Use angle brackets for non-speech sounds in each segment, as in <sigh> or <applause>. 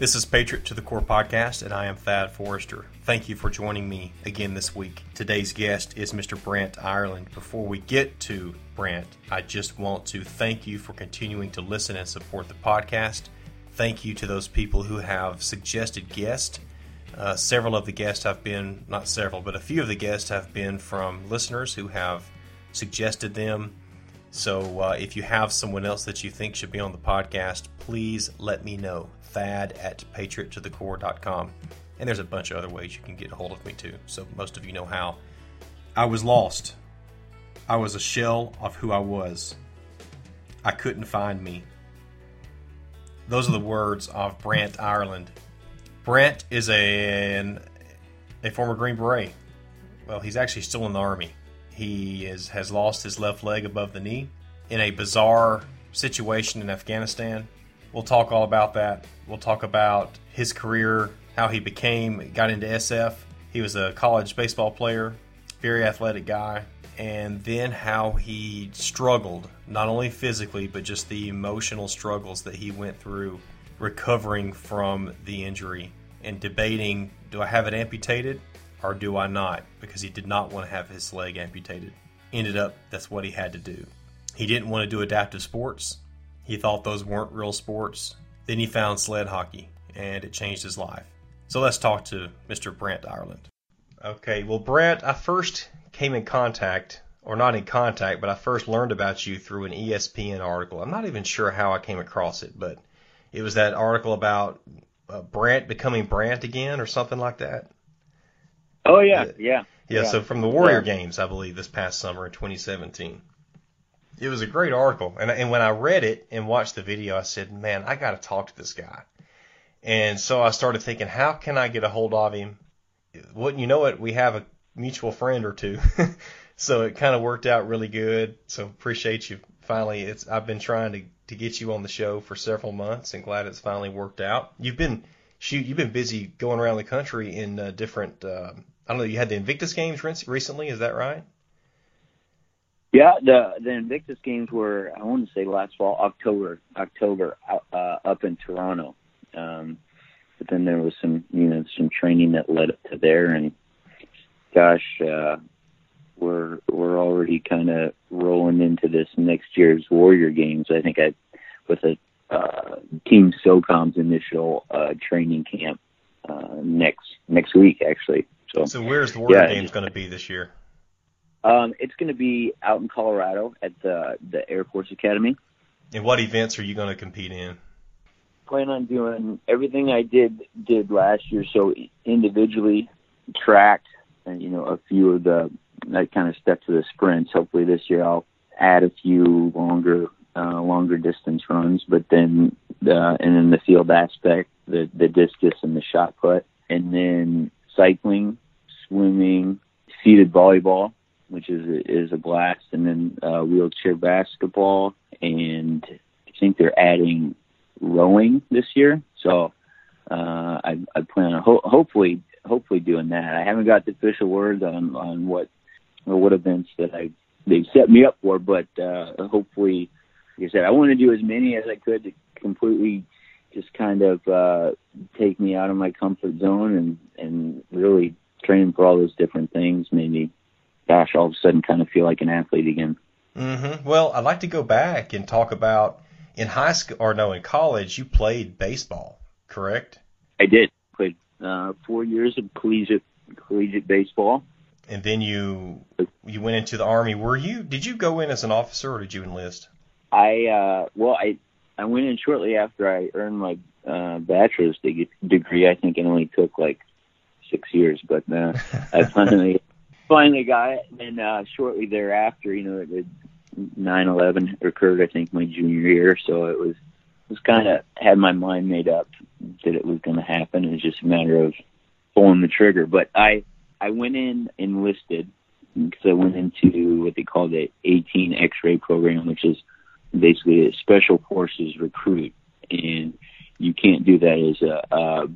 This is Patriot to the Core podcast, and I am Thad Forrester. Thank you for joining me again this week. Today's guest is Mr. Brant Ireland. Before we get to Brant, I just want to thank you for continuing to listen and support the podcast. Thank you to those people who have suggested guests. Uh, several of the guests have been, not several, but a few of the guests have been from listeners who have suggested them. So uh, if you have someone else that you think should be on the podcast, please let me know thad at patriottothecore.com. And there's a bunch of other ways you can get a hold of me too, so most of you know how. I was lost. I was a shell of who I was. I couldn't find me. Those are the words of Brant Ireland. Brant is a, an, a former Green Beret. Well, he's actually still in the Army. He is, has lost his left leg above the knee in a bizarre situation in Afghanistan. We'll talk all about that. We'll talk about his career, how he became, got into SF. He was a college baseball player, very athletic guy, and then how he struggled, not only physically, but just the emotional struggles that he went through recovering from the injury and debating do I have it amputated or do I not? Because he did not want to have his leg amputated. Ended up, that's what he had to do. He didn't want to do adaptive sports. He thought those weren't real sports. Then he found sled hockey, and it changed his life. So let's talk to Mr. Brant Ireland. Okay, well, Brant, I first came in contact, or not in contact, but I first learned about you through an ESPN article. I'm not even sure how I came across it, but it was that article about uh, Brant becoming Brant again, or something like that. Oh yeah, yeah, yeah. yeah so from the Warrior yeah. Games, I believe, this past summer in 2017 it was a great article, and and when I read it and watched the video, I said, man, I got to talk to this guy. And so I started thinking, how can I get a hold of him? Wouldn't you know it? We have a mutual friend or two, <laughs> so it kind of worked out really good. So appreciate you. Finally, it's I've been trying to to get you on the show for several months, and glad it's finally worked out. You've been shoot, you've been busy going around the country in uh, different. Uh, I don't know. You had the Invictus Games recently, is that right? Yeah, the the Invictus games were I want to say last fall, October, October, uh, up in Toronto. Um, but then there was some you know some training that led up to there, and gosh, uh, we're we're already kind of rolling into this next year's Warrior Games. I think I with a uh, Team SOCOM's initial uh, training camp uh, next next week actually. So, so where's the Warrior yeah, Games going to be this year? Um, it's going to be out in Colorado at the the Air Force Academy. And what events are you going to compete in? Plan on doing everything I did did last year. So individually, track, and you know a few of the I kind of stuck to the sprints. Hopefully this year I'll add a few longer uh, longer distance runs, but then the and then the field aspect, the the discus and the shot put, and then cycling, swimming, seated volleyball, which is is a blast, and then uh, wheelchair basketball, and I think they're adding rowing this year. So uh, I, I plan on ho- hopefully hopefully doing that. I haven't got the official word on on what or what events that I they've set me up for, but uh, hopefully, like I said, I want to do as many as I could to completely just kind of uh, take me out of my comfort zone and and really train for all those different things. Maybe gosh, all of a sudden kind of feel like an athlete again. Mm-hmm. Well, I'd like to go back and talk about in high school or no, in college, you played baseball, correct? I did. Played uh, four years of collegiate collegiate baseball. And then you you went into the army. Were you? Did you go in as an officer or did you enlist? I uh, well, I I went in shortly after I earned my uh, bachelor's degree. I think it only took like six years, but uh, I <laughs> finally finally got it. And then uh, shortly thereafter, you know, it, 9/11 occurred. I think my junior year, so it was was kind of had my mind made up that it was going to happen. It was just a matter of pulling the trigger. But I I went in enlisted because I went into what they call the 18 X-ray program, which is basically a special forces recruit, and you can't do that as a uh,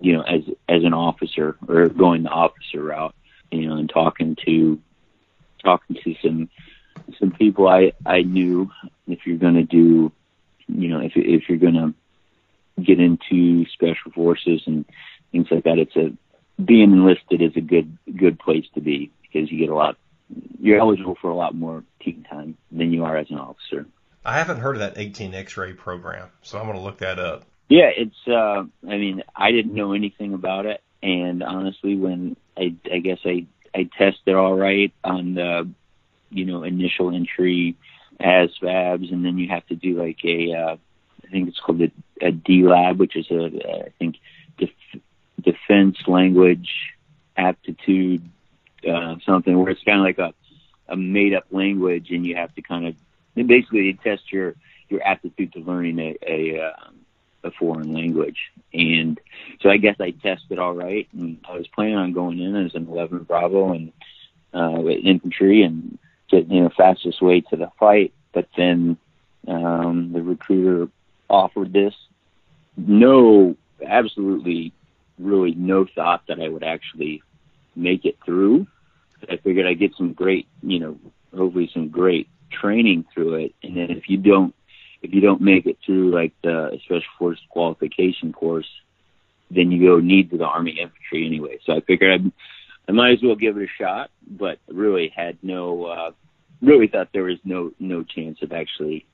you know as as an officer or going the officer route you know, and talking to talking to some some people I I knew if you're going to do, you know, if if you're going to get into special forces and things like that, it's a being enlisted is a good good place to be because you get a lot. You're eligible for a lot more team time than you are as an officer. I haven't heard of that 18 X-ray program, so I'm going to look that up. Yeah, it's. uh I mean, I didn't know anything about it, and honestly, when I, I guess I, I tested all right on the, you know, initial entry as fabs, and then you have to do like a, uh, I think it's called a, a DLAB, which is a, I think, def- defense language aptitude, uh, something where it's kind of like a, a made up language, and you have to kind of, basically test your your aptitude to learning a, a um, a foreign language. And so I guess I tested all right. And I was planning on going in as an 11 Bravo and uh, with infantry and getting you know fastest way to the fight. But then um, the recruiter offered this. No, absolutely, really no thought that I would actually make it through. I figured I'd get some great, you know, hopefully some great training through it. And then if you don't if you don't make it through like the special forces qualification course, then you go need to the Army infantry anyway. So I figured I'd, I might as well give it a shot, but really had no, uh, really thought there was no no chance of actually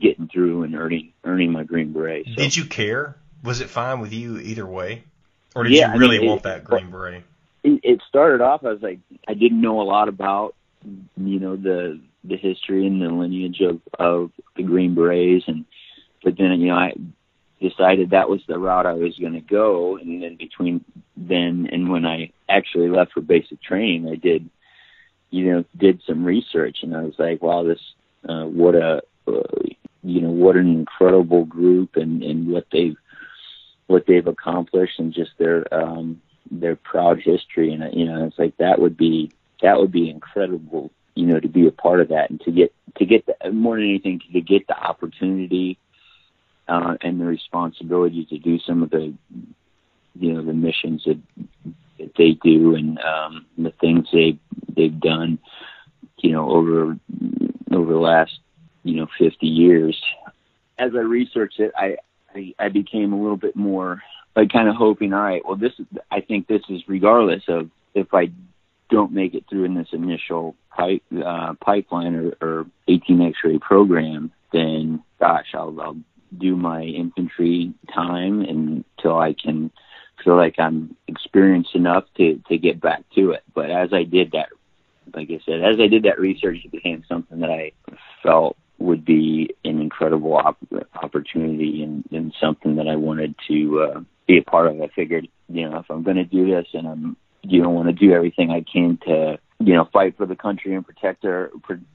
getting through and earning earning my Green Beret. So. Did you care? Was it fine with you either way, or did yeah, you really I mean, want it, that Green Beret? It, it started off. I was like, I didn't know a lot about, you know, the the history and the lineage of of the Green Berets, and but then you know I decided that was the route I was going to go, and then between then and when I actually left for basic training, I did you know did some research, and I was like, wow, this uh, what a uh, you know what an incredible group, and and what they've what they've accomplished, and just their um their proud history, and you know it's like that would be that would be incredible you know, to be a part of that and to get to get the, more than anything to get the opportunity uh, and the responsibility to do some of the you know the missions that that they do and um, the things they they've done you know over over the last you know 50 years. As i researched it i i, I became a little bit more like kind of hoping all right well this is i think this is regardless of if i don't make it through in this initial pipe, uh, pipeline or, or 18 X-ray program, then gosh, I'll, I'll do my infantry time until I can feel like I'm experienced enough to to get back to it. But as I did that, like I said, as I did that research, it became something that I felt would be an incredible op- opportunity and, and something that I wanted to uh, be a part of. I figured, you know, if I'm going to do this and I'm you know, want to do everything I can to, you know, fight for the country and protect our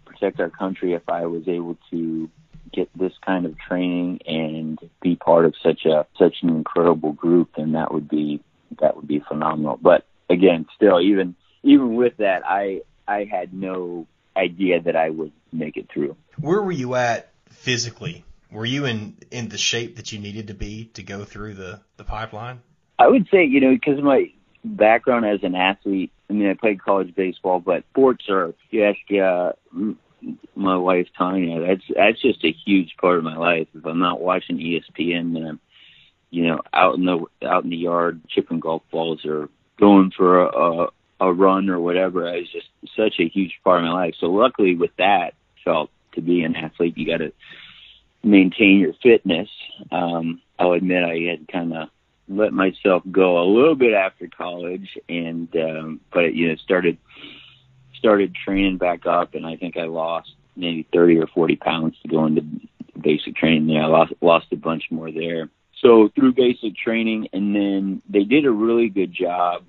protect our country. If I was able to get this kind of training and be part of such a such an incredible group, then that would be that would be phenomenal. But again, still, even even with that, I I had no idea that I would make it through. Where were you at physically? Were you in in the shape that you needed to be to go through the the pipeline? I would say, you know, because my background as an athlete. I mean, I played college baseball, but sports are. You ask uh, my wife Tanya, that's that's just a huge part of my life. If I'm not watching ESPN, then I'm, you know, out in the out in the yard chipping golf balls or going for a, a a run or whatever. It's just such a huge part of my life. So luckily, with that, felt to be an athlete, you got to maintain your fitness. Um, I'll admit I had kind of let myself go a little bit after college, and um, but you know started started training back up, and I think I lost maybe thirty or forty pounds to go into basic training. There, I lost lost a bunch more there. So through basic training, and then they did a really good job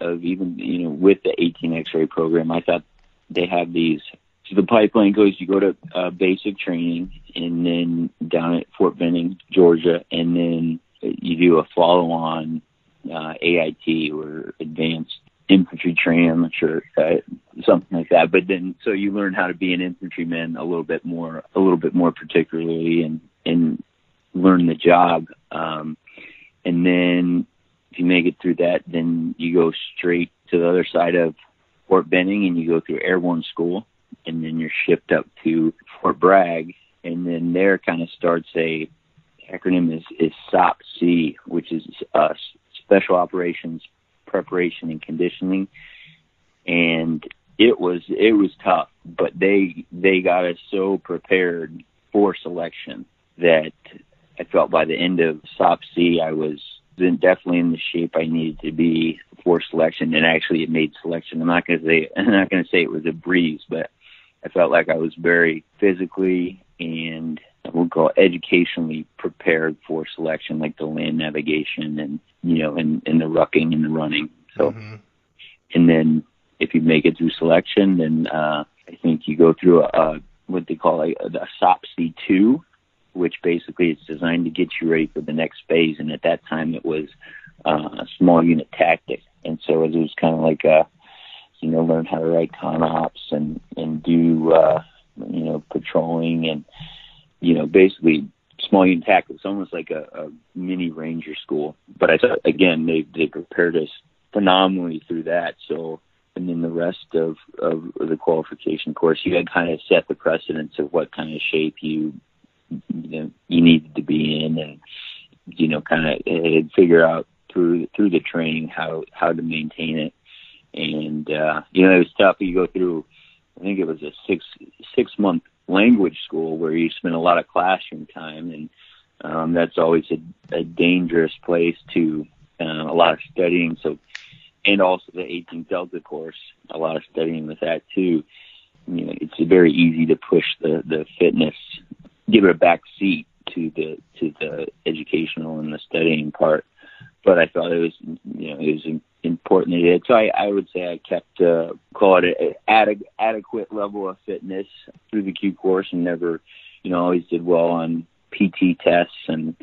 of even you know with the 18 X-ray program. I thought they have these. So the pipeline goes. You go to uh, basic training, and then down at Fort Benning, Georgia, and then you do a follow-on uh, AIT or advanced infantry training. I'm not sure uh, something like that. But then, so you learn how to be an infantryman a little bit more, a little bit more particularly, and and learn the job. Um, and then, if you make it through that, then you go straight to the other side of Fort Benning, and you go through airborne school, and then you're shipped up to Fort Bragg, and then there kind of starts a acronym is is SOPC, which is uh, Special Operations Preparation and Conditioning, and it was it was tough, but they they got us so prepared for selection that I felt by the end of SOP C I was in, definitely in the shape I needed to be for selection, and actually it made selection. I'm not to say <laughs> I'm not going to say it was a breeze, but I felt like I was very physically and we'll call educationally prepared for selection, like the land navigation and you know, and, and the rucking and the running. So, mm-hmm. and then if you make it through selection, then uh, I think you go through a, a what they call a, a SOP C2, which basically is designed to get you ready for the next phase. And at that time, it was uh, a small unit tactic, and so it was kind of like a you know learn how to write con ops and and do uh, you know patrolling and you know basically small unit tactics, almost like a, a mini ranger school. But I thought again they they prepared us phenomenally through that. So and then the rest of, of the qualification course, you had kind of set the precedence of what kind of shape you you know you needed to be in, and you know kind of figure out through through the training how how to maintain it. And uh, you know it was tough. You go through, I think it was a six six month language school where you spend a lot of classroom time, and um, that's always a, a dangerous place to uh, a lot of studying. So and also the 18 Delta course, a lot of studying with that too. You know, it's very easy to push the the fitness, give it a back seat to the to the educational and the studying part. But I thought it was, you know, it was important that it. So I, I would say I kept uh, call it an ad- adequate level of fitness through the Q course, and never, you know, always did well on PT tests and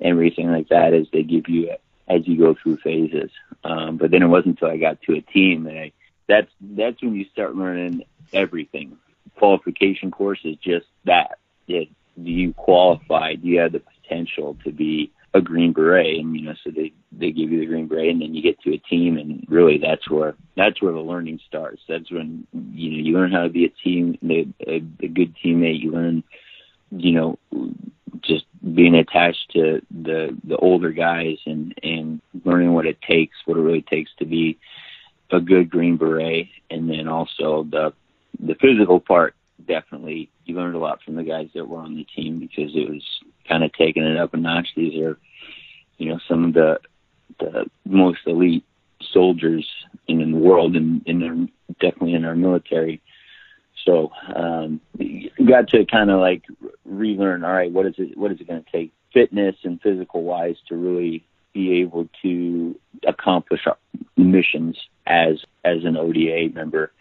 everything like that as they give you as you go through phases. Um, but then it wasn't until I got to a team that I that's that's when you start learning everything. Qualification course is just that. It, do you qualify? Do you have the potential to be a green beret? And you know, so they they give you the green beret, and then you get to a team, and really that's where that's where the learning starts. That's when you know you learn how to be a team, a, a, good teammate. You learn, you know, just being attached to the the older guys and and learning what it takes, what it really takes to be a good green beret, and then also the the physical part. Definitely, you learned a lot from the guys that were on the team because it was kind of taking it up a notch. These are, you know, some of the the most elite soldiers in, in the world, and, and they're definitely in our military. So um, got to kind of like relearn. All right, what is it? What is it going to take, fitness and physical wise, to really be able to accomplish missions as as an ODA member?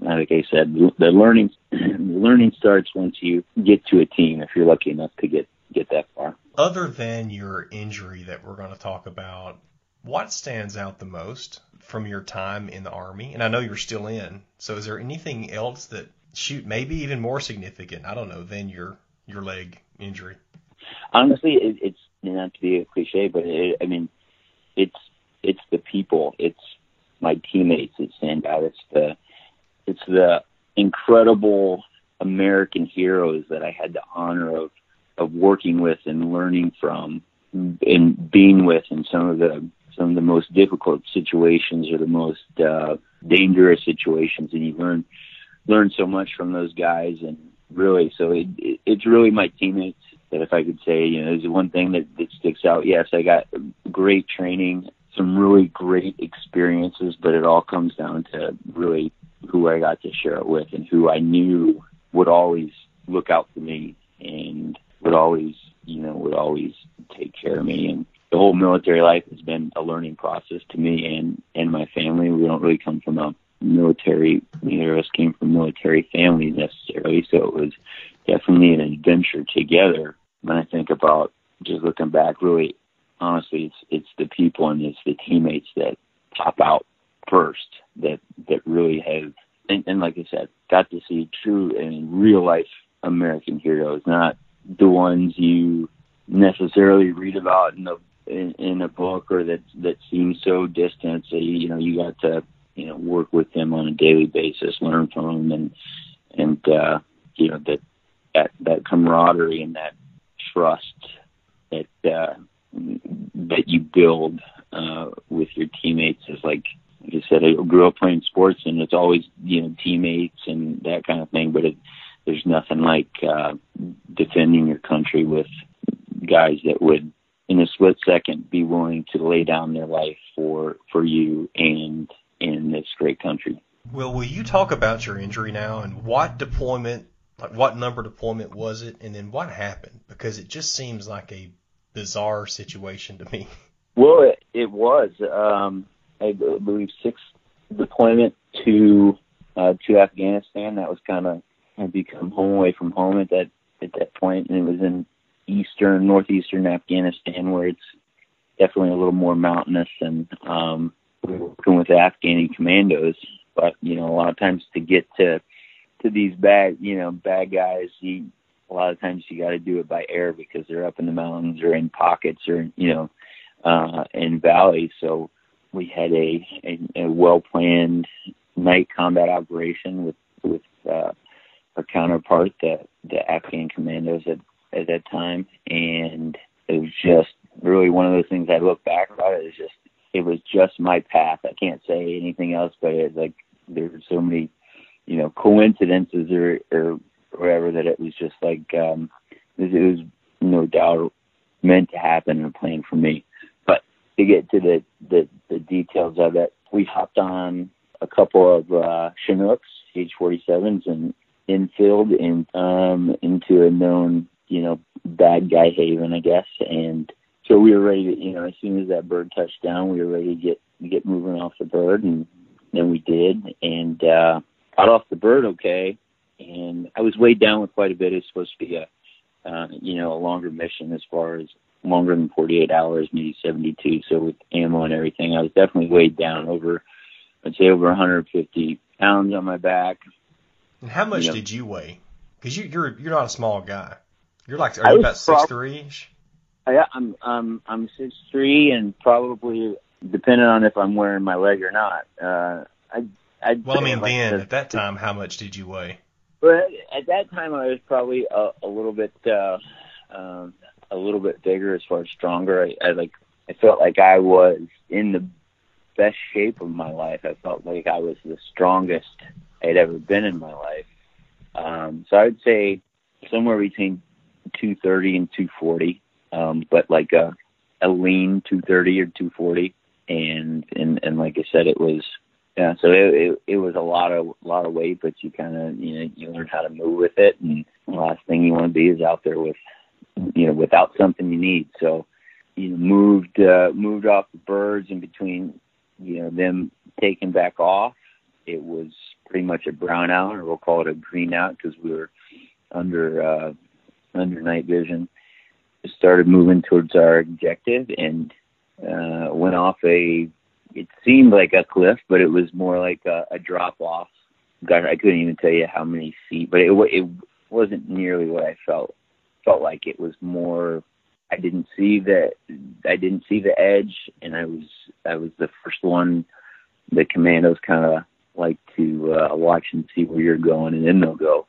Like I said, the learning <clears throat> the learning starts once you get to a team. If you're lucky enough to get get that far. Other than your injury that we're going to talk about, what stands out the most from your time in the army? And I know you're still in. So is there anything else that shoot, maybe even more significant. I don't know than your your leg injury. Honestly, it, it's not to be a cliche, but it, I mean, it's it's the people, it's my teammates that stand out. It's the it's the incredible American heroes that I had the honor of of working with and learning from and being with in some of the some of the most difficult situations or the most uh, dangerous situations, and you learn learn so much from those guys, and really, so it, it, it's really my teammates that if I could say, you know, there's one thing that, that sticks out. Yes, I got great training, some really great experiences, but it all comes down to really who I got to share it with and who I knew would always look out for me. And would always, you know, would always take care of me. And the whole military life has been a learning process to me and and my family. We don't really come from a military, neither of us came from military families necessarily, so it was definitely an adventure together. When I think about just looking back, really, honestly, it's it's the people and it's the teammates that pop out first that that really have, and, and like I said, got to see true and real life American heroes, not the ones you necessarily read about in a in, in a book or that that seems so distant. So you, you know, you got to you know work with them on a daily basis, learn from them, and and uh, you know that that that camaraderie and that trust that uh, that you build uh, with your teammates is like like I said, I grew up playing sports, and it's always you know teammates and that kind of thing. But it, there's nothing like uh, defending your country with guys that would, in a split second, be willing to lay down their life for for you and in this great country. Well, will you talk about your injury now and what deployment, like what number deployment was it, and then what happened? Because it just seems like a bizarre situation to me. Well, it, it was. Um, I believe sixth deployment to uh, to Afghanistan. That was kind of I'd become home away from home at that at that point, and it was in eastern northeastern Afghanistan where it's definitely a little more mountainous and um, we were working with Afghani commandos. But you know, a lot of times to get to to these bad you know bad guys, you a lot of times you got to do it by air because they're up in the mountains or in pockets or you know uh, in valleys. So we had a, a, a well planned night combat operation with with uh, our counterpart, the the Afghan commandos at at that time, and it was just really one of those things I look back about it is just it was just my path. I can't say anything else, but it's like there were so many, you know, coincidences or or whatever that it was just like um it was no doubt meant to happen and planned for me But to get to the, the, the details of it, we hopped on a couple of uh, Chinooks, H-47s, and infilled in, um, into a known, you know, bad guy haven, I guess. And so we were ready to, you know, as soon as that bird touched down, we were ready to get get moving off the bird, and then we did, and uh, got off the bird okay. And I was weighed down with quite a bit. It's supposed to be a, uh, you know, a longer mission as far as longer than 48 hours, maybe 72. So with ammo and everything, I was definitely weighed down over, I'd say over 150 pounds on my back. And how much you know, did you weigh? Because you, you're you're not a small guy. You're like are you about six three ish? Yeah, I'm I'm I'm six three and probably depending on if I'm wearing my leg or not. Uh, I I well, I mean, like then the, at that time, how much did you weigh? But at that time, I was probably a, a little bit uh, um, a little bit bigger as far as stronger. I, I like I felt like I was in the best shape of my life. I felt like I was the strongest I'd ever been in my life. Um, so I would say somewhere between 230 and 240, um, but like a, a lean 230 or 240. And, and, and like I said, it was, yeah, so it, it, it was a lot of, lot of weight, but you kind of, you know, you learn how to move with it. And the last thing you want to be is out there with, you know, without something you need. So, you know, moved uh, moved off the birds in between, you know, them taking back off. It was pretty much a brownout, or we'll call it a greenout because we were under uh, under night vision. Started moving towards our objective and uh, went off a. It seemed like a cliff, but it was more like a, a drop off. God, I couldn't even tell you how many feet, but it it wasn't nearly what I felt felt like it was more I didn't see the I didn't see the edge and I was I was the first one the commandos kind of like to uh, watch and see where you're going and then they'll go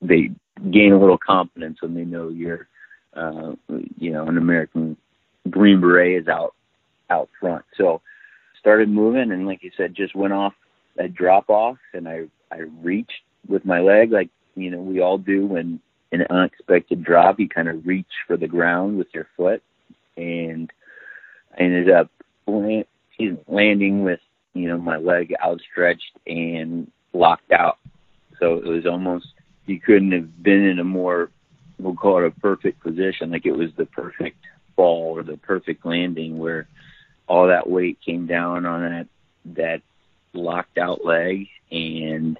they gain a little confidence when they know you're uh you know an American Green Beret is out out front so started moving and like you said just went off a drop off and I I reached with my leg like you know we all do when an unexpected drop. You kind of reach for the ground with your foot, and I ended up landing with you know my leg outstretched and locked out. So it was almost you couldn't have been in a more we'll call it a perfect position. Like it was the perfect fall or the perfect landing where all that weight came down on that that locked out leg and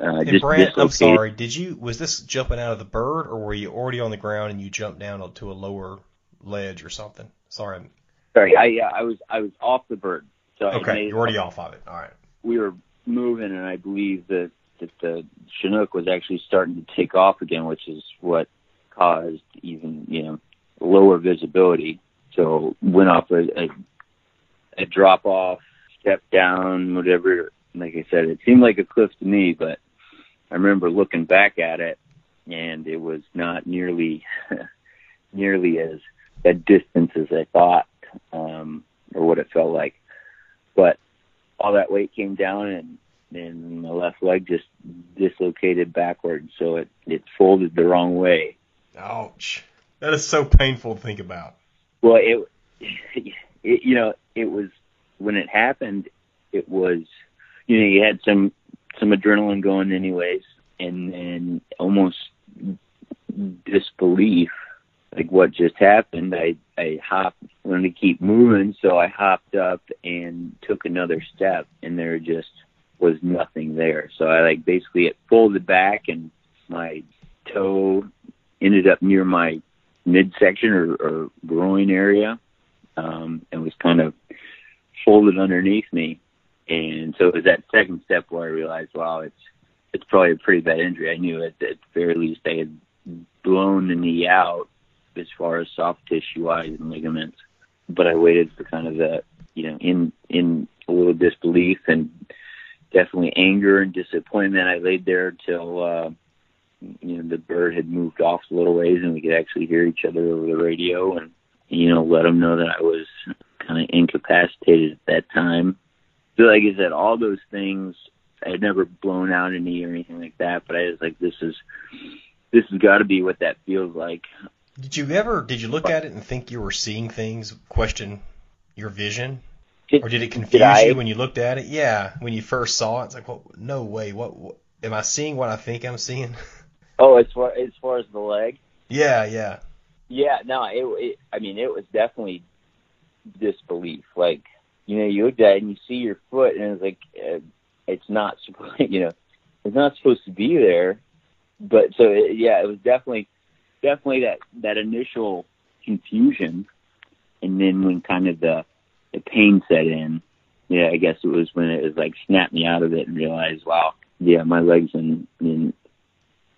uh, and Brant, I'm sorry. Did you was this jumping out of the bird, or were you already on the ground and you jumped down to a lower ledge or something? Sorry. I'm... Sorry, I yeah, I was I was off the bird. So okay, you're already off of it. All right. We were moving, and I believe that that the Chinook was actually starting to take off again, which is what caused even you know lower visibility. So went off a, a, a drop off, step down, whatever. Like I said, it seemed like a cliff to me, but I remember looking back at it, and it was not nearly <laughs> nearly as a distance as I thought, um, or what it felt like. But all that weight came down and and my left leg just dislocated backwards, so it it folded the wrong way. Ouch! That is so painful to think about. Well, it, <laughs> it you know it was when it happened. It was you know you had some some adrenaline going anyways, and then almost disbelief like what just happened. I I hopped, wanted to keep moving, so I hopped up and took another step, and there just was nothing there. So I like basically it folded back, and my toe ended up near my midsection or, or groin area, um, and was kind of folded underneath me. And so it was that second step where I realized, wow, it's it's probably a pretty bad injury. I knew at the very least I had blown the knee out as far as soft tissue wise and ligaments. But I waited for kind of the, you know, in in a little disbelief and definitely anger and disappointment. I laid there till uh, you know the bird had moved off a little ways and we could actually hear each other over the radio and you know let them know that I was kind of incapacitated at that time. So like I said, all those things I had never blown out a knee or anything like that, but I was like, this is this has got to be what that feels like. Did you ever did you look at it and think you were seeing things, question your vision? Did, or did it confuse did I, you when you looked at it? Yeah, when you first saw it, it's like, well, no way. What, what am I seeing? What I think I'm seeing? <laughs> Oh, as far as far as the leg. Yeah, yeah. Yeah, no, it, it. I mean, it was definitely disbelief. Like, you know, you look at it and you see your foot, and it's like, uh, it's not <laughs> supposed. You know, it's not supposed to be there. But so, it, yeah, it was definitely, definitely that that initial confusion, and then when kind of the the pain set in. Yeah, I guess it was when it was like snapped me out of it and realized, wow, yeah, my legs in in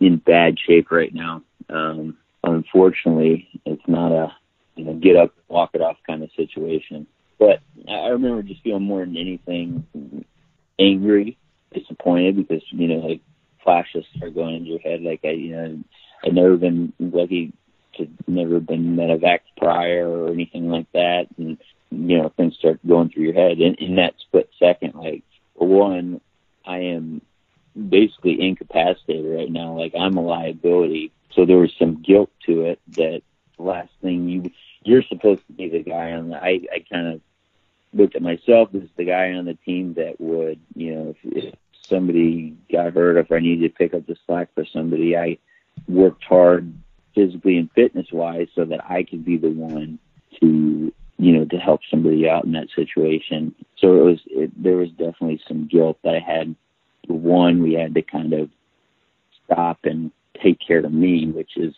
in bad shape right now. Um, unfortunately, it's not a you know get up, walk it off kind of situation. But I remember just feeling more than anything angry, disappointed because you know like flashes start going into your head. Like I you know I'd never been lucky to never been medevac prior or anything like that, and you know things start going through your head in, in that split second. Like one, I am basically incapacitated right now. Like I'm a liability. So there was some guilt to it that last thing you you're supposed to be the guy on the I, I kind of looked at myself as the guy on the team that would, you know, if, if somebody got hurt, if I needed to pick up the slack for somebody, I worked hard physically and fitness wise so that I could be the one to you know, to help somebody out in that situation. So it was, it, there was definitely some guilt that I had. One, we had to kind of stop and take care of me, which is,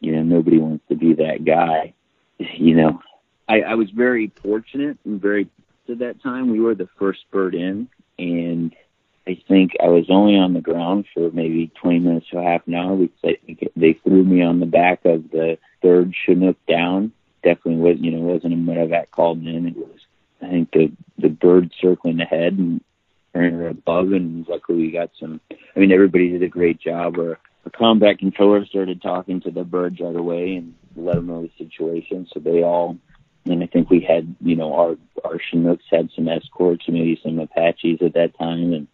you know, nobody wants to be that guy. You know, I, I was very fortunate and very at that time. We were the first bird in, and I think I was only on the ground for maybe 20 minutes to half an hour because they threw me on the back of the third Chinook down definitely wasn't you know wasn't a medevac called in. It was I think the the bird circling the head and turning above, and luckily we got some. I mean, everybody did a great job. Or the combat controller started talking to the birds right away and let them know the situation. So they all, and I think we had you know our our Chinooks had some escorts, maybe some Apaches at that time, and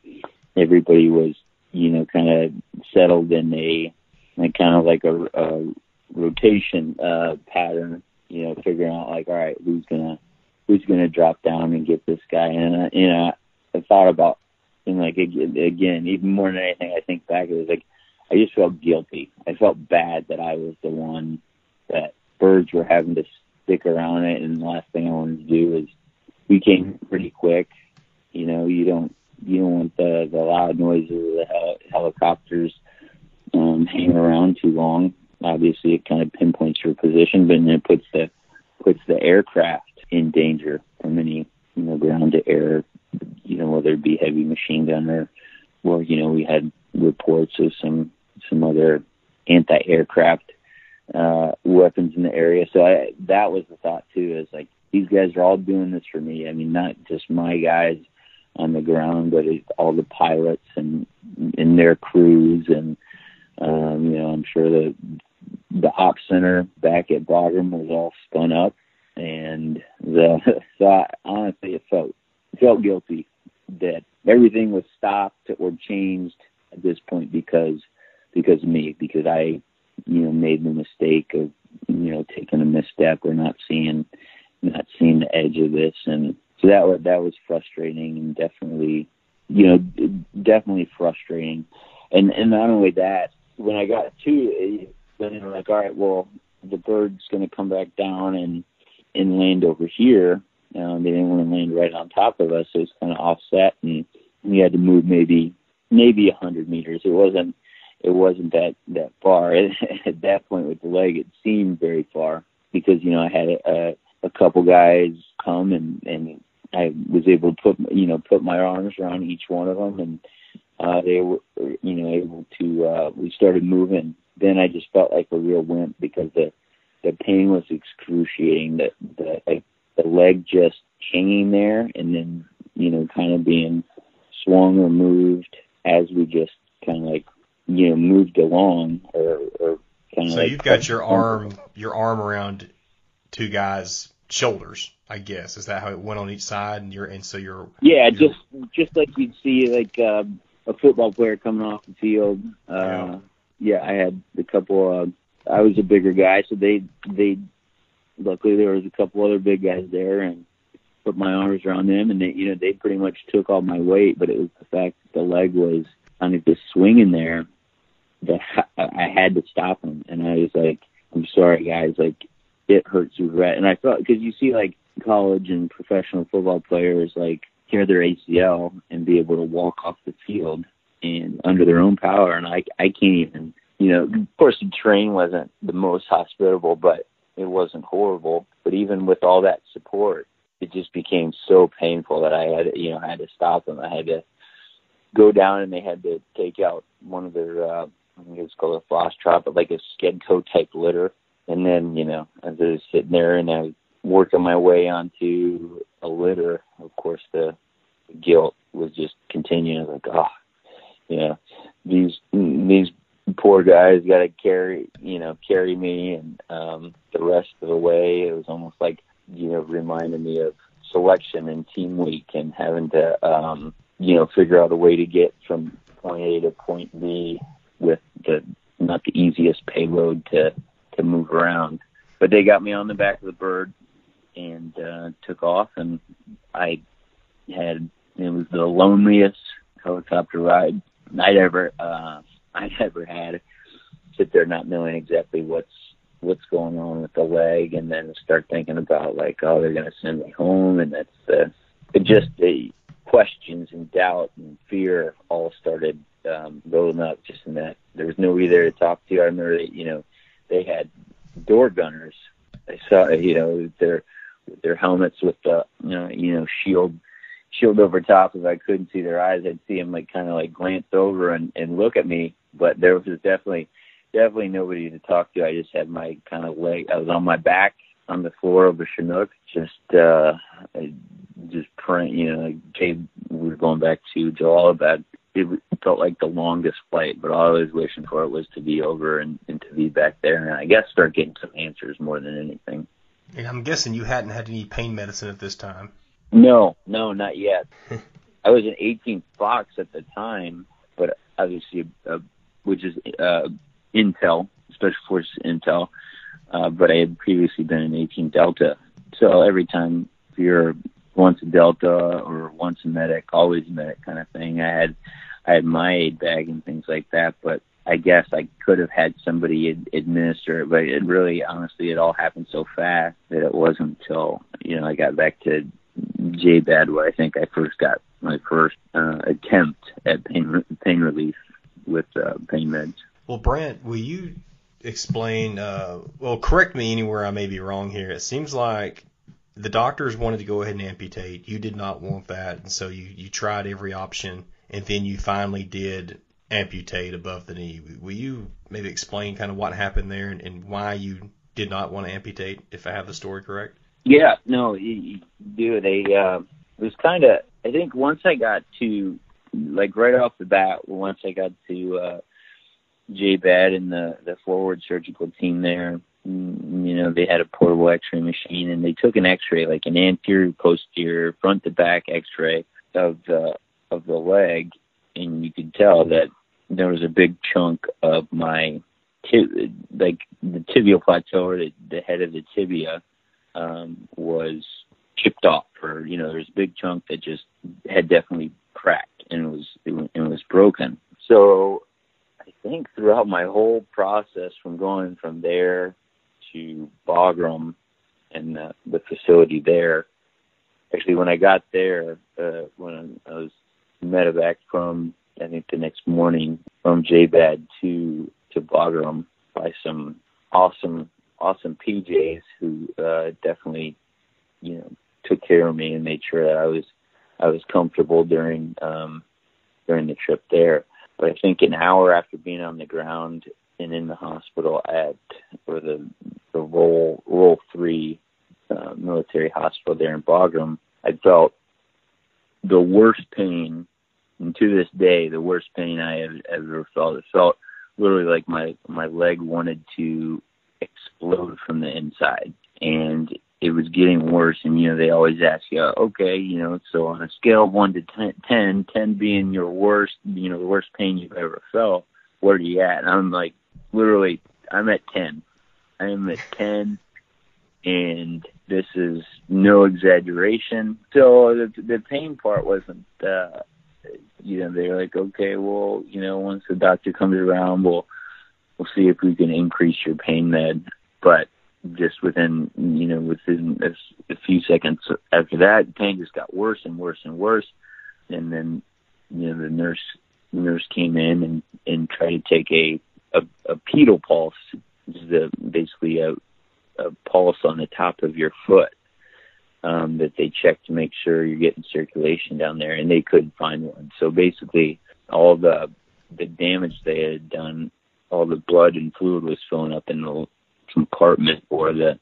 everybody was you know kind of settled in a like kind of like a, a rotation uh, pattern you know, figuring out like, all right, who's gonna who's gonna drop down and get this guy? And uh, you know, I thought about and like again, even more than anything, I think back it was like I just felt guilty. I felt bad that I was the one that birds were having to stick around it, and the last thing I wanted to do is we came pretty quick. You know, you don't you don't want the the loud noises of the hel- helicopters um, hanging around too long obviously it kind of pinpoints your position, but then it puts the puts the aircraft in danger from any you know ground to air, you know whether it be heavy machine gun or or you know we had reports of some some other anti-aircraft uh, weapons in the area. So I, that was the thought too. Is like these guys are all doing this for me. I mean, not just my guys on the ground, but all the pilots and and their crews and um, you know, I'm sure that the op center back at Bagram was all spun up, and the <laughs> so I, honestly it felt felt guilty that everything was stopped or changed at this point because because me because I you know made the mistake of you know taking a misstep or not seeing not seeing the edge of this. And so that was that was frustrating and definitely you know definitely frustrating. And and not only that when I got to then they were like all right well the bird's going to come back down and and land over here. Um, they didn't want to land right on top of us so it's kind of offset and we had to move maybe maybe a hundred meters. It wasn't it wasn't that that far. <laughs> At that point with the leg it seemed very far because you know I had a, a couple guys come and and I was able to put you know put my arms around each one of them and uh they were you know able to uh we started moving. Then I just felt like a real wimp because the the pain was excruciating. The the like the leg just hanging there and then you know kind of being swung or moved as we just kind of like you know moved along or, or kind of so like you've got your arm your arm around two guys shoulders i guess is that how it went on each side and you're and so you're yeah you're, just just like you'd see like uh, a football player coming off the field uh Yeah. yeah i had a couple uh i was a bigger guy so they they luckily there was a couple other big guys there and put my arms around them and they you know they pretty much took all my weight but it was the fact that the leg was kind of just swinging there that I had to stop him, and I was like, "I'm sorry, guys. Like, it hurts to regret." And I felt because you see like college and professional football players like tear their ACL and be able to walk off the field and under their own power, and I I can't even. You know, of course, the train wasn't the most hospitable, but it wasn't horrible. But even with all that support, it just became so painful that I had, you know, I had to stop them. I had to go down and they had to take out one of their uh I think it was called a frost trap, but like a Skedco type litter. And then, you know, as I was sitting there and I was working my way onto a litter, of course the, guilt was just continuing. Like, oh, you know, these these poor guys got to carry, you know, carry me, and um, the rest of the way, it was almost like, you know, reminded me of selection and team week and having to, um, you know, figure out a way to get from point A to point B with the not the easiest payload to to move around. But they got me on the back of the bird and uh, took off, and I had it was the loneliest helicopter ride I'd ever uh, <laughs> I'd ever had. Sit there not knowing exactly what's what's going on with the leg, and then start thinking about like, oh, they're gonna send me home, and that's uh, it just the questions and doubt and fear all started um, building up. Just in that there was nobody there to talk to. I remember you know they had door gunners. I saw you know their their helmets with the you know you know shield shield over top. If I couldn't see their eyes, I'd see them like kind of like glance over and and look at me. But there was definitely definitely nobody to talk to. I just had my kind of leg. I was on my back on the floor of a Chinook, just uh I just praying. You know, like we were going back to Jalalabad. It felt like the longest flight, but all I was wishing for it was to be over and, and to be back there, and I guess start getting some answers more than anything. and i'm guessing you hadn't had any pain medicine at this time No, no, not yet. <laughs> I was an 18 Fox at the time, but obviously, uh, which is uh, Intel, Special Forces Intel. Uh, but I had previously been an 18 Delta. So every time you're once a Delta or once a medic, always a medic kind of thing, I had I had my aid bag and things like that. But I guess I could have had somebody ad- administer it, but it really, honestly, it all happened so fast that it wasn't until you know I got back to JBAD where I think I first got my first uh, attempt at pain pain relief with uh, pain meds. Well, Brant, will you explain? Uh, well, correct me anywhere I may be wrong here. It seems like the doctors wanted to go ahead and amputate. You did not want that, and so you you tried every option, and then you finally did amputate above the knee. Will you maybe explain kind of what happened there and, and why you did not want to amputate? If I have the story correct. Yeah, no, you, you do. They uh, it was kind of. I think once I got to like right off the bat, once I got to uh, JBAD and the the forward surgical team there. You know, they had a portable X-ray machine, and they took an X-ray, like an anterior, posterior, front to back X-ray of the of the leg, and you could tell that there was a big chunk of my tib- like the tibial plateau or the, the head of the tibia um, was chipped off, or you know, there's a big chunk that just had definitely cracked and was it was broken. So I think throughout my whole process from going from there to Bagram and the, the facility there, actually when I got there, uh, when I was medevac from I think the next morning from JBAD to to Bagram by some awesome awesome PJs who uh, definitely you know took care of me and made sure that I was I was comfortable during um, during the trip there. But I think an hour after being on the ground and in the hospital at or the the role role three uh, military hospital there in Bagram, I felt the worst pain, and to this day, the worst pain I have ever felt. It felt literally like my my leg wanted to explode from the inside, and it was getting worse. And you know, they always ask you, okay, you know, so on a scale of one to ten, ten, ten being your worst, you know, the worst pain you've ever felt, where are you at? And I'm like, literally, I'm at ten. I am at ten, and this is no exaggeration. So the the pain part wasn't. uh you know, they're like, okay, well, you know, once the doctor comes around, we'll we'll see if we can increase your pain med. But just within you know within a, a few seconds after that, the pain just got worse and worse and worse. And then you know the nurse the nurse came in and and tried to take a a, a pedal pulse, which is a, basically a, a pulse on the top of your foot um, that they check to make sure you're getting circulation down there, and they couldn't find one. So basically, all the the damage they had done, all the blood and fluid was filling up in the compartment or the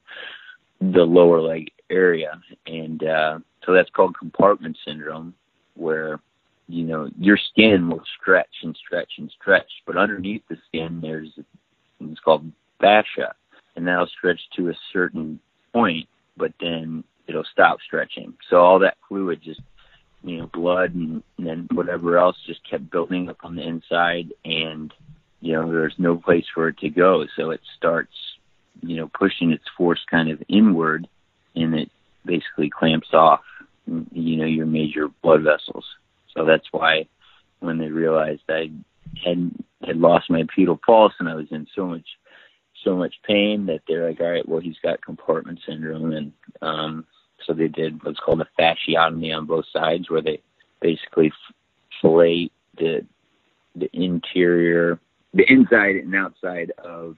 the lower leg area, and uh, so that's called compartment syndrome, where you know your skin will stretch and stretch and stretch, but underneath the skin there's it's called fascia, and that'll stretch to a certain point, but then it'll stop stretching. So all that fluid just you know blood and, and then whatever else just kept building up on the inside and you know there's no place for it to go so it starts you know, pushing its force kind of inward, and it basically clamps off, you know, your major blood vessels. So that's why when they realized I had had lost my pedal pulse and I was in so much so much pain that they're like, all right, well, he's got compartment syndrome, and um, so they did what's called a fasciotomy on both sides, where they basically fillet the the interior, the inside and outside of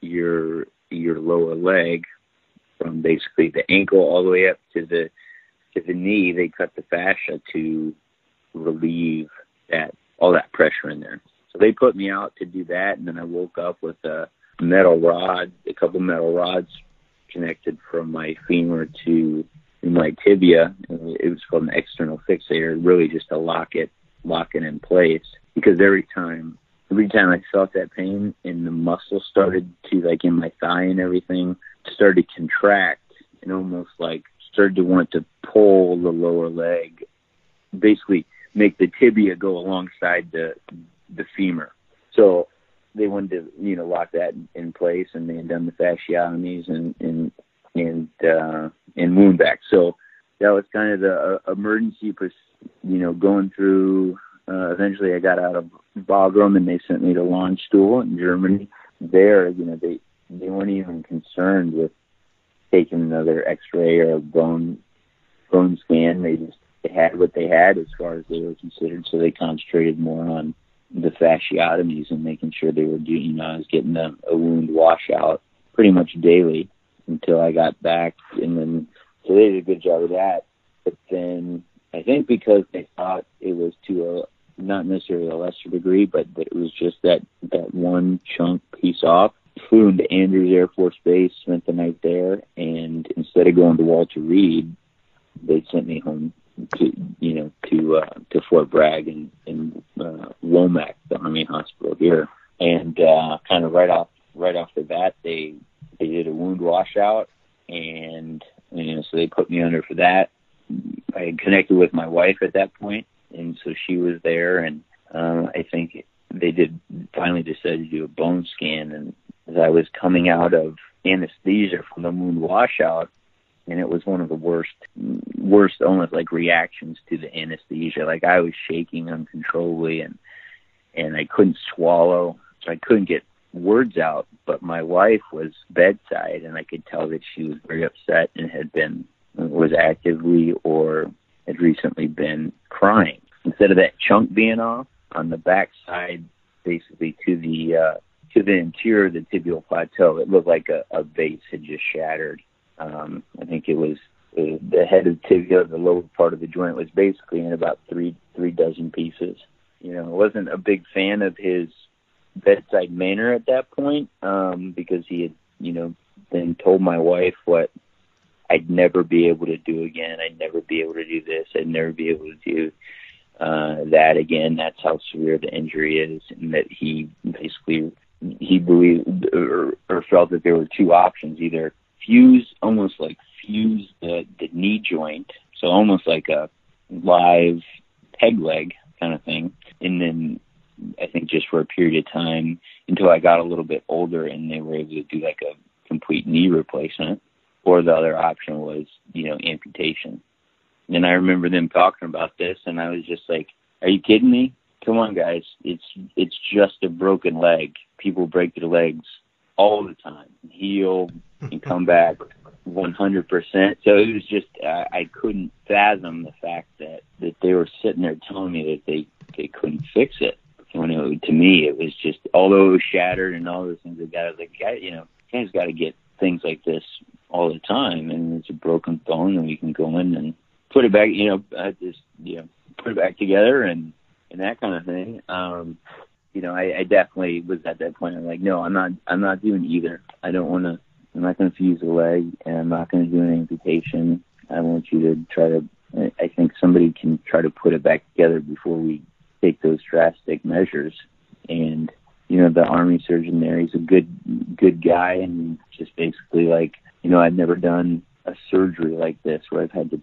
your your lower leg from basically the ankle all the way up to the to the knee. They cut the fascia to relieve that all that pressure in there. So they put me out to do that, and then I woke up with a metal rod, a couple metal rods connected from my femur to my tibia. It was called an external fixator, really just to lock it, lock it in place. Because every time every time I felt that pain and the muscle started to like in my thigh and everything started to contract and almost like started to want to pull the lower leg, basically make the tibia go alongside the the femur. So they wanted to you know lock that in place and they had done the fasciotomies and and and uh, and wound vac. So that was kind of the uh, emergency, you know, going through uh, eventually I got out of Bagram and they sent me to Landstuhl in Germany. There, you know, they they weren't even concerned with taking another X-ray or a bone bone scan. They just they had what they had as far as they were considered, so they concentrated more on the fasciotomies and making sure they were doing. You know, I was getting a, a wound washout pretty much daily until I got back, and then so they did a good job of that. But then I think because they thought it was to a not necessarily a lesser degree, but it was just that that one chunk piece off. Flew into Andrews Air Force Base, spent the night there, and instead of going to Walter Reed, they sent me home to you know to uh, to Fort Bragg and in uh, Womack, the Army hospital here. and uh, kind of right off right off the bat, they they did a wound washout, and you know, so they put me under for that. I had connected with my wife at that point, and so she was there, and um, I think they did finally decided to do a bone scan. And as I was coming out of anesthesia from the wound washout, and it was one of the worst, worst almost like reactions to the anesthesia. Like I was shaking uncontrollably, and and I couldn't swallow, so I couldn't get words out. But my wife was bedside, and I could tell that she was very upset and had been was actively or had recently been crying. Instead of that chunk being off on the back side, basically to the uh, to the interior of the tibial plateau, it looked like a, a vase had just shattered. Um, I think it was uh, the head of the tibia, the lower part of the joint, was basically in about three three dozen pieces. You know, I wasn't a big fan of his bedside manner at that point um, because he had, you know, then told my wife what I'd never be able to do again. I'd never be able to do this. I'd never be able to do uh, that again. That's how severe the injury is, and that he basically he believed or, or felt that there were two options: either fuse, almost like fuse the the knee joint, so almost like a live peg leg kind of thing, and then I think just for a period of time until I got a little bit older and they were able to do like a complete knee replacement. Or the other option was, you know, amputation. And I remember them talking about this and I was just like, Are you kidding me? Come on guys. It's it's just a broken leg. People break their legs all the time. Heal and come back 100%. So it was just I, I couldn't fathom the fact that that they were sitting there telling me that they they couldn't fix it. When it, to me it was just although it was shattered and all those things that got like you know guys got to get things like this all the time and it's a broken bone and we can go in and put it back you know I just you know put it back together and and that kind of thing. Um you know I, I definitely was at that point I'm like no I'm not I'm not doing either. I don't want to I'm not going to fuse a leg and I'm not going to do an amputation I want you to try to I think somebody can try to put it back together before we take those drastic measures. And you know, the army surgeon there, he's a good good guy, and just basically like, you know, I've never done a surgery like this where I've had to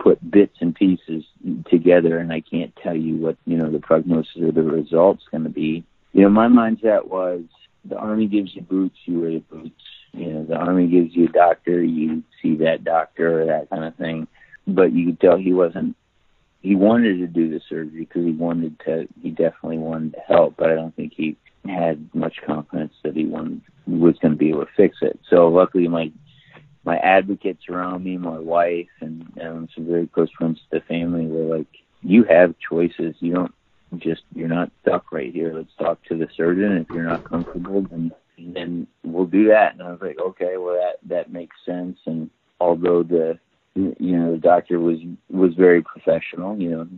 put bits and pieces together, and I can't tell you what you know the prognosis or the results going to be. You know, my mindset was the army gives you boots, you wear the boots. You know, the army gives you a doctor, you see that doctor or that kind of thing. But you could tell he wasn't he wanted to do the surgery because he wanted to. He definitely wanted to help, but I don't think he had much confidence that he wanted, was going to be able to fix it. So luckily, my my advocates around me, my wife, and, and some very close friends to the family were like, "You have choices. You don't just you're not stuck right here. Let's talk to the surgeon. If you're not comfortable, then then we'll do that." And I was like, "Okay, well that that makes sense." And although the you know the doctor was was very professional you know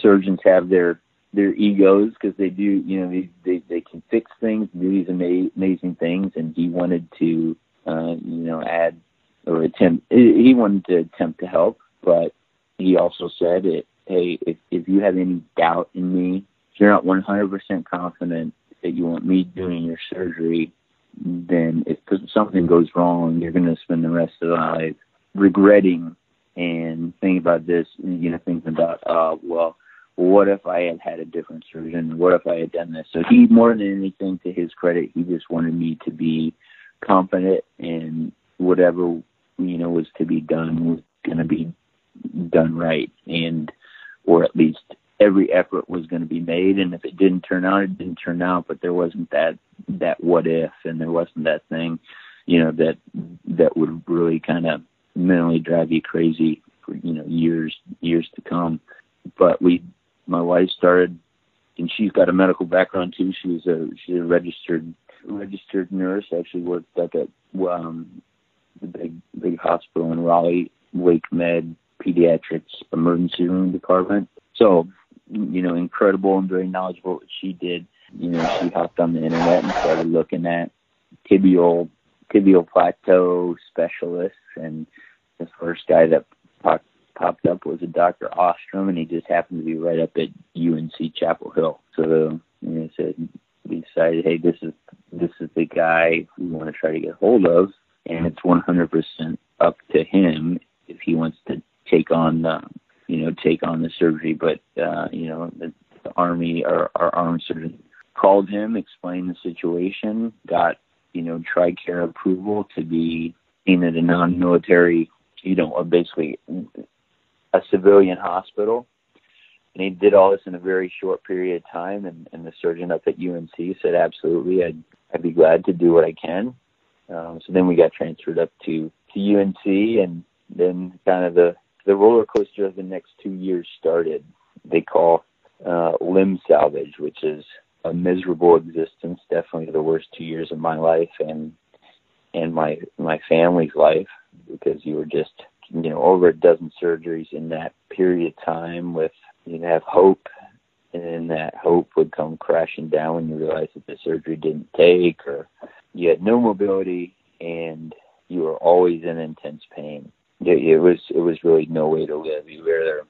surgeons have their their egos because they do you know they, they they can fix things do these ama- amazing things and he wanted to uh you know add or attempt he wanted to attempt to help but he also said it hey if if you have any doubt in me if you're not 100% confident that you want me doing your surgery then if something goes wrong you're going to spend the rest of your life regretting and thinking about this, you know, thinking about, uh, well, what if I had had a different surgeon? What if I had done this? So he, more than anything, to his credit, he just wanted me to be confident in whatever you know was to be done was going to be done right, and or at least every effort was going to be made. And if it didn't turn out, it didn't turn out. But there wasn't that that what if, and there wasn't that thing, you know, that that would really kind of mentally drive you crazy for you know years years to come. But we, my wife started, and she's got a medical background too. She's a she's a registered registered nurse. Actually worked up at um, the big big hospital in Raleigh, WakeMed Pediatrics Emergency Room Department. So you know, incredible and very knowledgeable what she did. You know, she hopped on the internet and started looking at tibial tibial plateau specialists and the first guy that popped, popped up was a Dr. Ostrom, and he just happened to be right up at UNC Chapel Hill. So, you know, a we decided, hey, this is this is the guy we want to try to get hold of, and it's 100% up to him if he wants to take on the, you know, take on the surgery. But uh, you know, the, the army, our, our armed surgeon, called him, explained the situation, got you know TRICARE approval to be seen at a non-military, you know, basically a civilian hospital. And he did all this in a very short period of time. And, and the surgeon up at UNC said, absolutely, I'd, I'd be glad to do what I can. Um, so then we got transferred up to, to UNC and then kind of the, the roller coaster of the next two years started. They call uh, limb salvage, which is a miserable existence, definitely the worst two years of my life and and my my family's life because you were just you know over a dozen surgeries in that period of time with you have hope and then that hope would come crashing down when you realize that the surgery didn't take or you had no mobility and you were always in intense pain it, it was it was really no way to live you were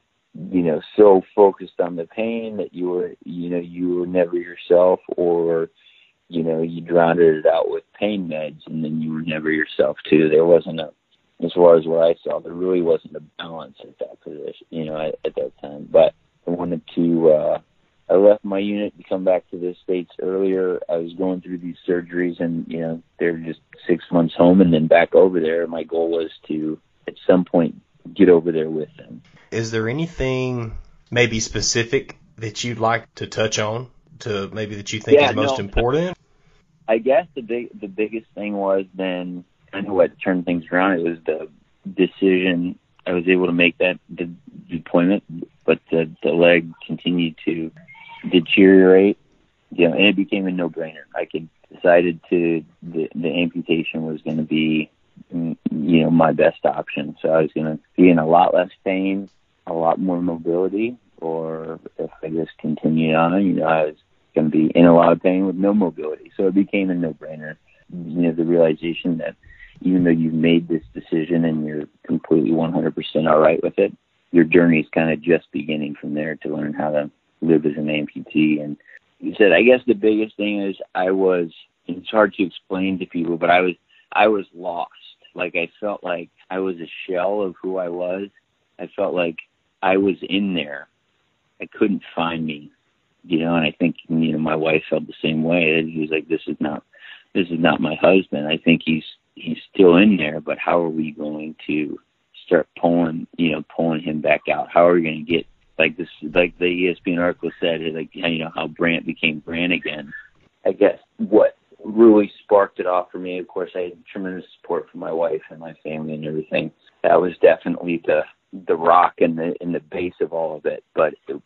you know so focused on the pain that you were you know you were never yourself or you know you drowned it out with pain meds and then you were never yourself too there wasn't a as far as what I saw, there really wasn't a balance at that position, you know, at, at that time. But I wanted to. uh I left my unit to come back to the states earlier. I was going through these surgeries, and you know, they're just six months home and then back over there. My goal was to, at some point, get over there with them. Is there anything maybe specific that you'd like to touch on? To maybe that you think yeah, is most no, important? I guess the big the biggest thing was then I know what turned things around. It was the decision I was able to make that the deployment, but the the leg continued to deteriorate. You know, and it became a no-brainer. I could decided to the the amputation was going to be you know my best option. So I was going to be in a lot less pain, a lot more mobility, or if I just continued on, you know, I was going to be in a lot of pain with no mobility. So it became a no-brainer. You know, the realization that even though you've made this decision and you're completely 100% all right with it, your journey is kind of just beginning from there to learn how to live as an amputee. And you said, I guess the biggest thing is I was, it's hard to explain to people, but I was, I was lost. Like I felt like I was a shell of who I was. I felt like I was in there. I couldn't find me, you know, and I think, you know, my wife felt the same way. He was like, this is not, this is not my husband. I think he's he's still in there, but how are we going to start pulling, you know, pulling him back out? How are we going to get like this, like the ESPN article said, like you know how Brant became Brant again. I guess what really sparked it off for me, of course, I had tremendous support from my wife and my family and everything. That was definitely the the rock and the in the base of all of it. But it,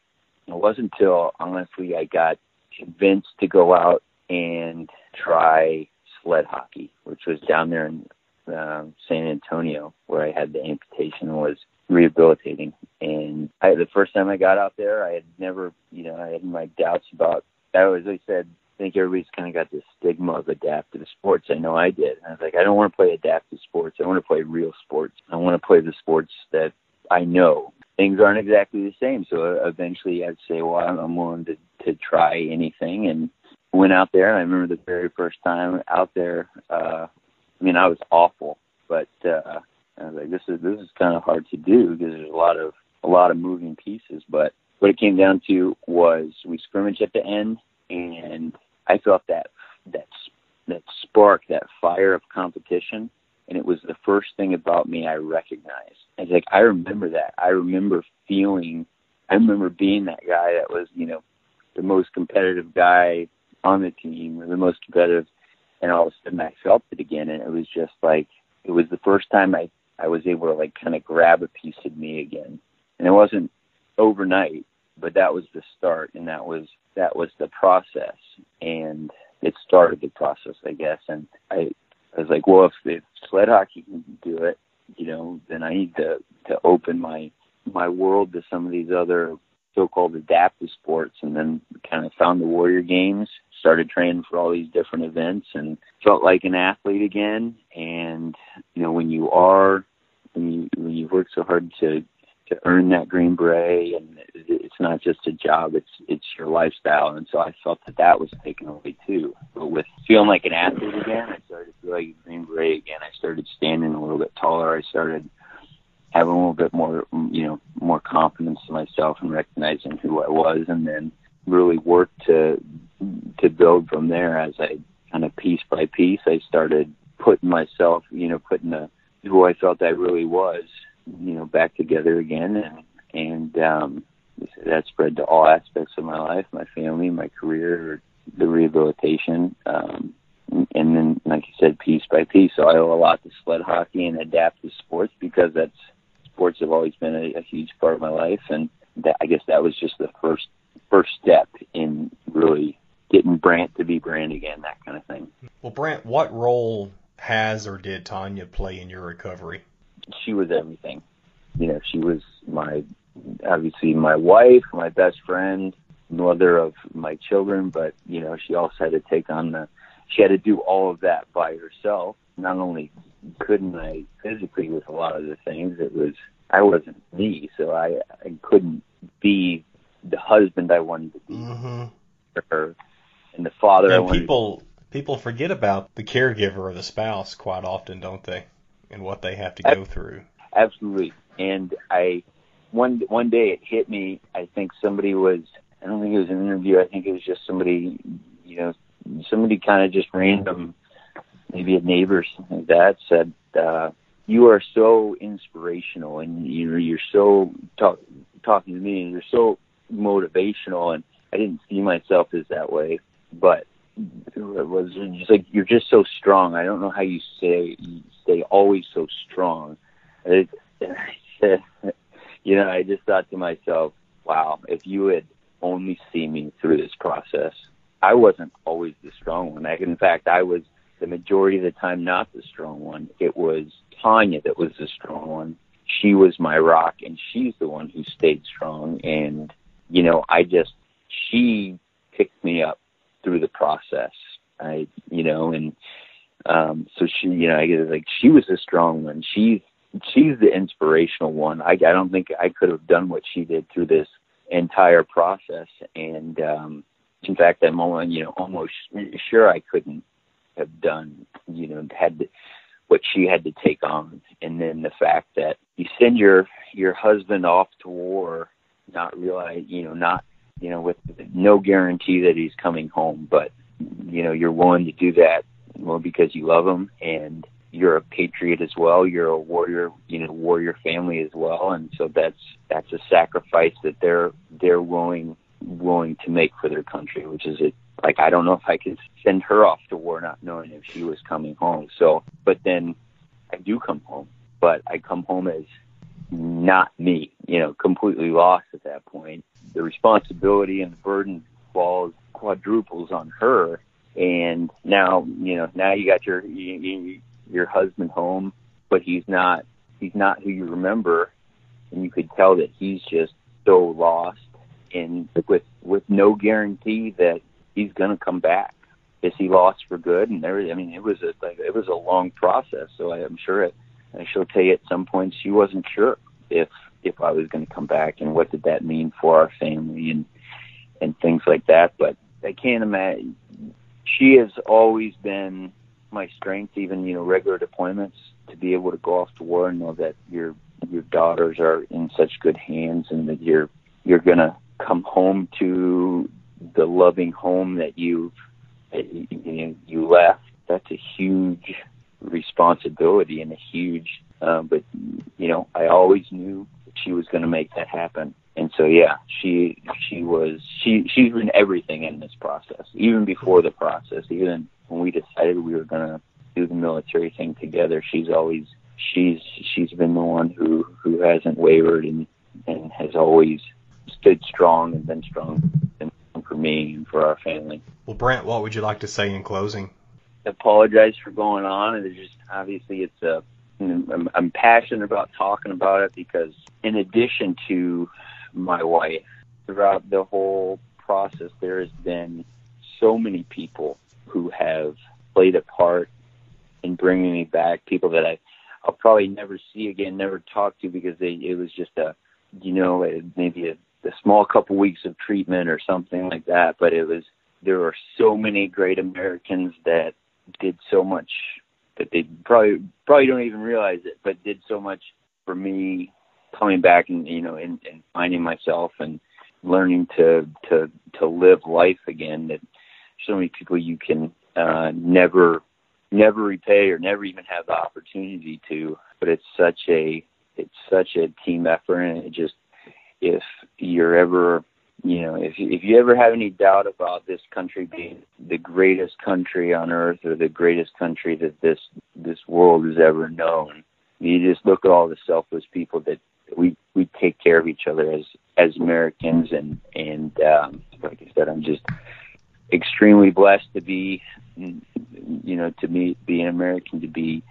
it wasn't until honestly I got convinced to go out and try sled hockey, which was down there in um, San Antonio, where I had the amputation was rehabilitating. And I, the first time I got out there, I had never, you know, I had my doubts about. I I said, I think everybody's kind of got this stigma of adaptive sports. I know I did. I was like, I don't want to play adaptive sports. I want to play real sports. I want to play the sports that I know. Things aren't exactly the same. So eventually I'd say, well, I'm willing to, to try anything. And went out there and I remember the very first time out there, uh I mean I was awful, but uh I was like this is this is kind of hard to do because there's a lot of a lot of moving pieces, but what it came down to was we scrimmage at the end and I felt that that that spark, that fire of competition and it was the first thing about me I recognized. I was like I remember that. I remember feeling I remember being that guy that was, you know, the most competitive guy on the team, were the most competitive, and all of a sudden I felt it again, and it was just like it was the first time I I was able to like kind of grab a piece of me again, and it wasn't overnight, but that was the start, and that was that was the process, and it started the process, I guess, and I I was like, well, if, if sled hockey can do it, you know, then I need to to open my my world to some of these other so-called adaptive sports. And then kind of found the warrior games started training for all these different events and felt like an athlete again. And you know when you are when you when you've worked so hard to to earn that green beret and it's not just a job it's it's your lifestyle. And so i felt that that was taken away too. But with feeling like an athlete again i started to feel like a green beret again. I started standing a little bit taller. I started having a little bit more you know more confidence in myself and recognizing who i was and then really worked to to build from there. As i kind of piece by piece i started putting myself you know putting the who i felt i really was you know back together again and and um that spread to all aspects of my life my family my career the rehabilitation um and then like you said piece by piece. So i owe a lot to sled hockey and adaptive sports because that's sports have always been a, a huge part of my life. And that i guess that was just the first first step in really getting brant to be brant again that kind of thing. Well brant what role has or did tanya play in your recovery she was everything. You know, she was my obviously my wife, my best friend, mother of my children, but you know, she also had to take on the she had to do all of that by herself. Not only couldn't I physically with a lot of the things, it was I wasn't me, so I I couldn't be the husband I wanted to be mm-hmm. for her and the father and I wanted people to... people forget about the caregiver or the spouse quite often, don't they? And what they have to go through. Absolutely. And I one one day it hit me. I think somebody was. I don't think it was an interview. I think it was just somebody. You know, somebody kind of just random, maybe a neighbor or something like that said, uh, "You are so inspirational, and you're you're so talk, talking to me, and you're so motivational." And I didn't see myself as that way, but it was just like you're just so strong. I don't know how you say you stay always so strong. It, <laughs> you know, I just thought to myself, wow, if you had only seen me through this process, I wasn't always the strong one. I, in fact, I was the majority of the time not the strong one. It was Tanya that was the strong one. She was my rock, and she's the one who stayed strong. And you know, I just she picked me up through the process. I, you know, and um, so she, you know, I guess like she was a strong one. She's she's the inspirational one. I, I don't think I could have done what she did through this entire process. And um, in fact, I'm almost, you know, almost sure I couldn't have done, you know, had to, what she had to take on. And then the fact that you send your your husband off to war, not realize, you know, not you know, with no guarantee that he's coming home. But you know, you're willing to do that well because you love him and you're a patriot as well. You're a warrior, you know, warrior family as well, and so that's that's a sacrifice that they're they're willing willing to make for their country, which is it. Like I don't know if I could send her off to war not knowing if she was coming home. So, but then I do come home, but I come home as not me, you know, completely lost at that point. The responsibility and the burden falls quadruples on her. And now, you know, now you got your you, your husband home, but he's not he's not who you remember, and you could tell that he's just so lost and with with no guarantee that he's going to come back. Is he lost for good? And there, I mean, it was a it was a long process. So I, I'm sure it and she'll tell you at some point she wasn't sure if if I was going to come back and what did that mean for our family and and things like that. But I can't imagine. She has always been my strength, even you know regular deployments, to be able to go off to war and know that your your daughters are in such good hands and that you're you're gonna come home to the loving home that you, you, you left. That's a huge responsibility and a huge. Uh, but you know, I always knew she was going to make that happen, and so yeah, she she was she she's been everything in this process, even before the process, even when we decided we were going to do the military thing together. She's always she's she's been the one who who hasn't wavered and and has always stood strong and been strong for me and for our family. Well, Brant, what would you like to say in closing? Apologize for going on. And it's just obviously it's a I'm, I'm passionate about talking about it because in addition to my wife, throughout the whole process, there has been so many people who have played a part in bringing me back. People that I I'll probably never see again, never talk to because they it was just a you know, maybe a, a small couple weeks of treatment or something like that. But it was there were so many great Americans that did so much that they probably probably don't even realize it, but did so much for me coming back and you know and, and finding myself and learning to to to live life again that so many people you can uh never never repay or never even have the opportunity to but it's such a it's such a team effort and it just if you're ever you know if if you ever have any doubt about this country being the greatest country on earth or the greatest country that this this world has ever known you just look at all the selfless people that we we take care of each other as as Americans. And and um like I said I'm just extremely blessed to be you know to me be an American to be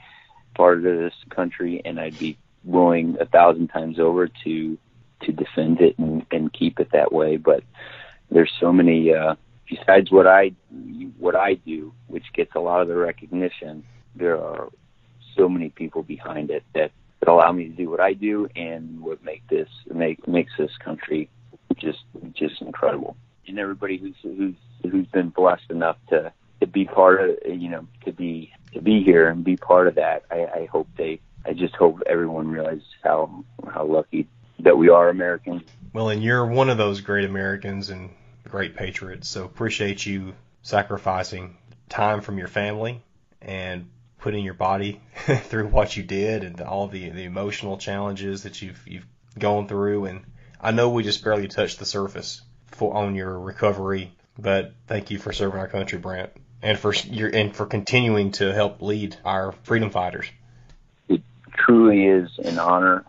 part of this country. And I'd be willing a thousand times over to to defend it and, and keep it that way but there's so many uh besides what I what I do which gets a lot of the recognition there are so many people behind it that that allow me to do what I do and what make this make makes this country just just incredible. And everybody who's who's who's been blessed enough to to be part of you know to be to be here and be part of that. I, I hope they I just hope everyone realizes how how lucky that we are Americans. Well, and you're one of those great Americans and great patriots. So appreciate you sacrificing time from your family and putting your body <laughs> through what you did and all the the emotional challenges that you've you've gone through and I know we just barely touched the surface for on your recovery but thank you for serving our country Brant and for your and for continuing to help lead our freedom fighters it truly is an honor